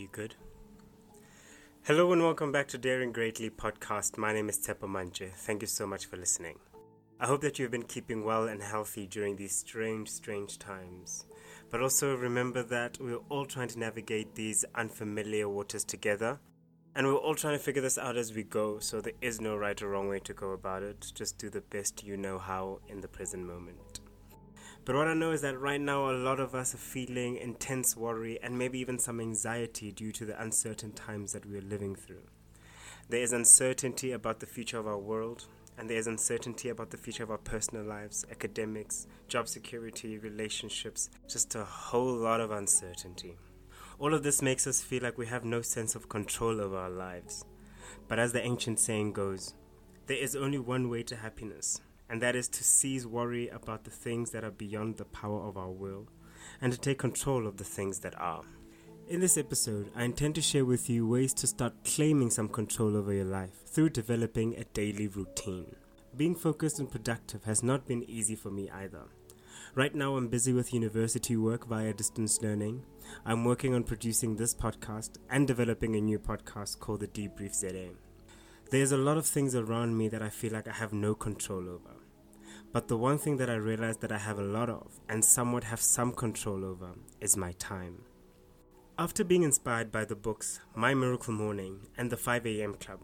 you good? Hello and welcome back to Daring Greatly podcast. My name is Tsepo Manche. Thank you so much for listening. I hope that you've been keeping well and healthy during these strange, strange times. But also remember that we're all trying to navigate these unfamiliar waters together. And we're all trying to figure this out as we go, so there is no right or wrong way to go about it. Just do the best you know how in the present moment. But what I know is that right now, a lot of us are feeling intense worry and maybe even some anxiety due to the uncertain times that we are living through. There is uncertainty about the future of our world, and there is uncertainty about the future of our personal lives, academics, job security, relationships, just a whole lot of uncertainty. All of this makes us feel like we have no sense of control over our lives. But as the ancient saying goes, there is only one way to happiness, and that is to cease worry about the things that are beyond the power of our will and to take control of the things that are. In this episode, I intend to share with you ways to start claiming some control over your life through developing a daily routine. Being focused and productive has not been easy for me either. Right now, I'm busy with university work via distance learning. I'm working on producing this podcast and developing a new podcast called The Debrief ZA. There's a lot of things around me that I feel like I have no control over. But the one thing that I realize that I have a lot of and somewhat have some control over is my time. After being inspired by the books My Miracle Morning and the 5 a.m. Club,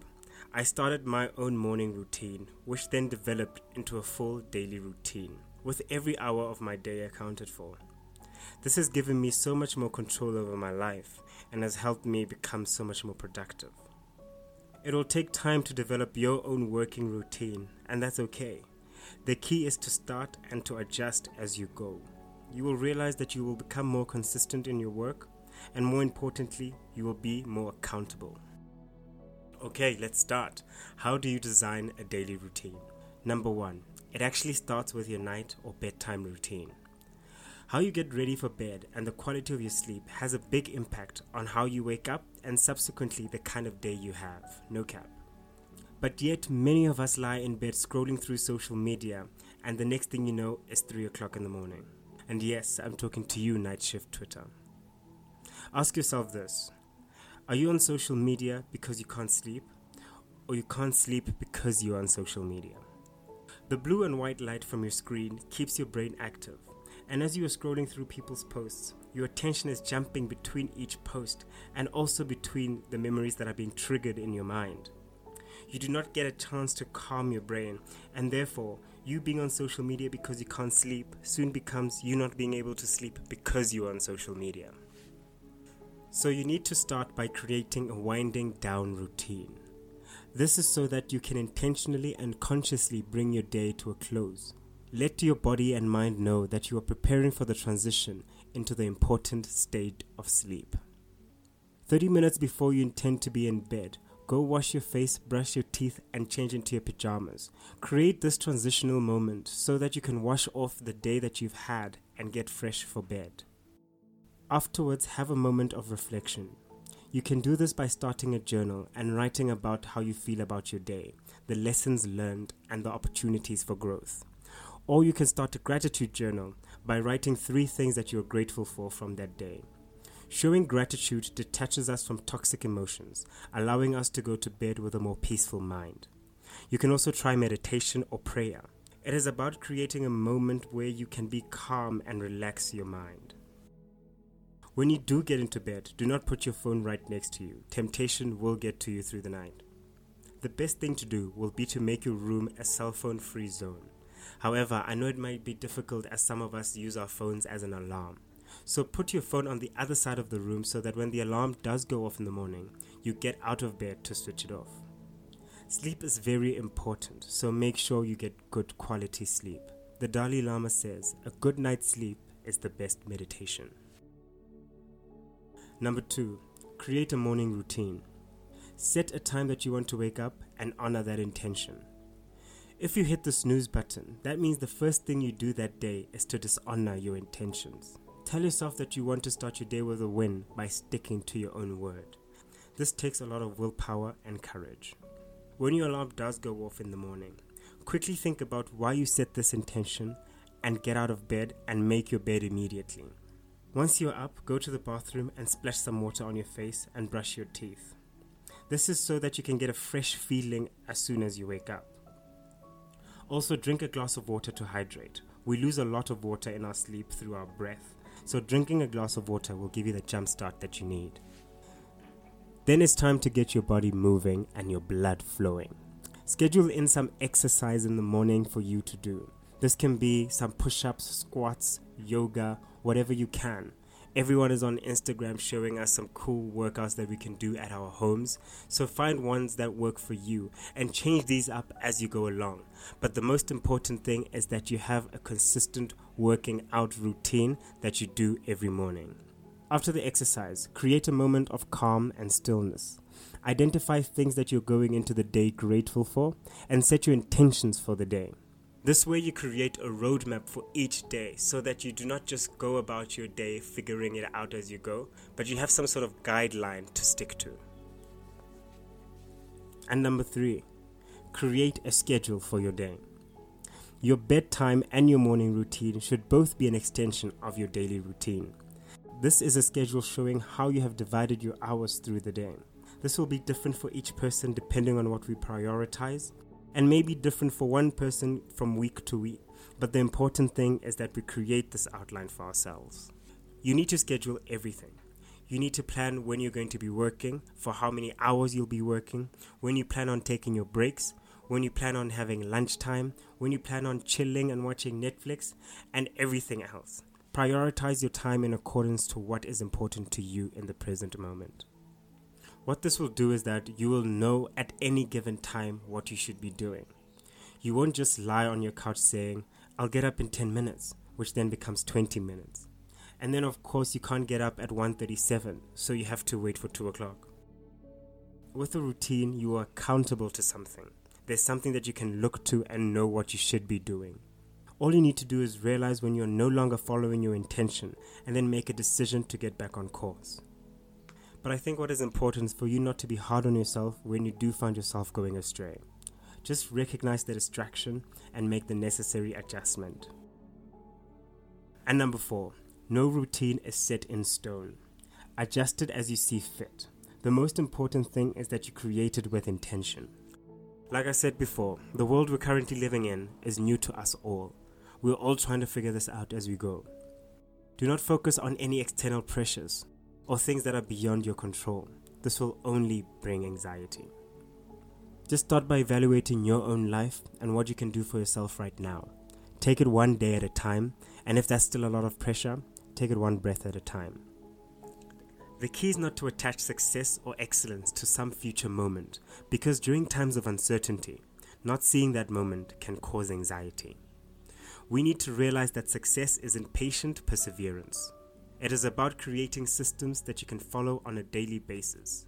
I started my own morning routine, which then developed into a full daily routine, with every hour of my day accounted for. This has given me so much more control over my life and has helped me become so much more productive. It will take time to develop your own working routine, and that's okay. The key is to start and to adjust as you go. You will realize that you will become more consistent in your work, and more importantly, you will be more accountable. Okay, let's start. How do you design a daily routine? Number one, it actually starts with your night or bedtime routine. How you get ready for bed and the quality of your sleep has a big impact on how you wake up and subsequently the kind of day you have. No cap. But yet, many of us lie in bed scrolling through social media, and the next thing you know, it's 3 o'clock in the morning. And yes, I'm talking to you, Night Shift Twitter. Ask yourself this Are you on social media because you can't sleep, or you can't sleep because you're on social media? The blue and white light from your screen keeps your brain active, and as you are scrolling through people's posts, your attention is jumping between each post and also between the memories that are being triggered in your mind you do not get a chance to calm your brain, and therefore, you being on social media because you can't sleep soon becomes you not being able to sleep because you're on social media. So, you need to start by creating a winding down routine. This is so that you can intentionally and consciously bring your day to a close. Let your body and mind know that you are preparing for the transition into the important state of sleep. 30 minutes before you intend to be in bed, Go wash your face, brush your teeth, and change into your pajamas. Create this transitional moment so that you can wash off the day that you've had and get fresh for bed. Afterwards, have a moment of reflection. You can do this by starting a journal and writing about how you feel about your day, the lessons learned, and the opportunities for growth. Or you can start a gratitude journal by writing three things that you're grateful for from that day. Showing gratitude detaches us from toxic emotions, allowing us to go to bed with a more peaceful mind. You can also try meditation or prayer. It is about creating a moment where you can be calm and relax your mind. When you do get into bed, do not put your phone right next to you. Temptation will get to you through the night. The best thing to do will be to make your room a cell phone free zone. However, I know it might be difficult as some of us use our phones as an alarm. So put your phone on the other side of the room so that when the alarm does go off in the morning, you get out of bed to switch it off. Sleep is very important, so make sure you get good quality sleep. The Dalai Lama says a good night's sleep is the best meditation. Number two, create a morning routine. Set a time that you want to wake up and honor that intention. If you hit the snooze button, that means the first thing you do that day is to dishonor your intentions. Tell yourself that you want to start your day with a win by sticking to your own word. This takes a lot of willpower and courage. When your alarm does go off in the morning, quickly think about why you set this intention and get out of bed and make your bed immediately. Once you're up, go to the bathroom and splash some water on your face and brush your teeth. This is so that you can get a fresh feeling as soon as you wake up. Also, drink a glass of water to hydrate. We lose a lot of water in our sleep through our breath, so drinking a glass of water will give you the jump start that you need. Then it's time to get your body moving and your blood flowing. Schedule in some exercise in the morning for you to do. This can be some push ups, squats, yoga, whatever you can. Everyone is on Instagram showing us some cool workouts that we can do at our homes. So find ones that work for you and change these up as you go along. But the most important thing is that you have a consistent working out routine that you do every morning. After the exercise, create a moment of calm and stillness. Identify things that you're going into the day grateful for and set your intentions for the day. This way, you create a roadmap for each day so that you do not just go about your day figuring it out as you go, but you have some sort of guideline to stick to. And number three, create a schedule for your day. Your bedtime and your morning routine should both be an extension of your daily routine. This is a schedule showing how you have divided your hours through the day. This will be different for each person depending on what we prioritize, and may be different for one person from week to week. But the important thing is that we create this outline for ourselves. You need to schedule everything. You need to plan when you're going to be working, for how many hours you'll be working, when you plan on taking your breaks, when you plan on having lunchtime, when you plan on chilling and watching Netflix, and everything else. Prioritize your time in accordance to what is important to you in the present moment. What this will do is that you will know at any given time what you should be doing. You won't just lie on your couch saying, I'll get up in 10 minutes, which then becomes 20 minutes. And then of course you can't get up at 1:37, so you have to wait for 2 o'clock. With a routine, you are accountable to something. There's something that you can look to and know what you should be doing. All you need to do is realize when you're no longer following your intention and then make a decision to get back on course. But I think what is important is for you not to be hard on yourself when you do find yourself going astray. Just recognize the distraction and make the necessary adjustment. And number four, no routine is set in stone. Adjust it as you see fit. The most important thing is that you create it with intention. Like I said before, the world we're currently living in is new to us all. We're all trying to figure this out as we go. Do not focus on any external pressures or things that are beyond your control. This will only bring anxiety. Just start by evaluating your own life and what you can do for yourself right now. Take it one day at a time, and if that's still a lot of pressure, take it one breath at a time. The key is not to attach success or excellence to some future moment, because during times of uncertainty, not seeing that moment can cause anxiety. We need to realize that success is in patient perseverance. It is about creating systems that you can follow on a daily basis.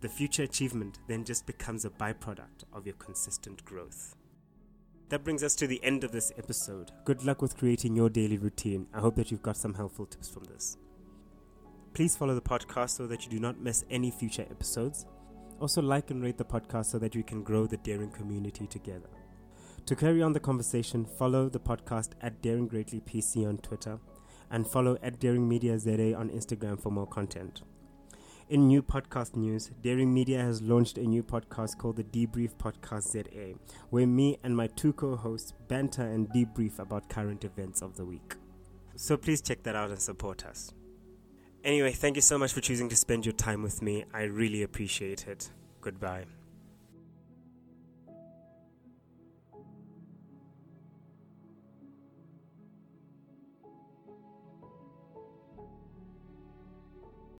The future achievement then just becomes a byproduct of your consistent growth. That brings us to the end of this episode. Good luck with creating your daily routine. I hope that you've got some helpful tips from this. Please follow the podcast so that you do not miss any future episodes. Also, like and rate the podcast so that we can grow the Daring community together. To carry on the conversation, follow the podcast at Daring Greatly PC on Twitter and follow at Daring Media ZA on Instagram for more content. In new podcast news, Daring Media has launched a new podcast called the Debrief Podcast ZA, where me and my two co hosts banter and debrief about current events of the week. So please check that out and support us. Anyway, thank you so much for choosing to spend your time with me. I really appreciate it. Goodbye.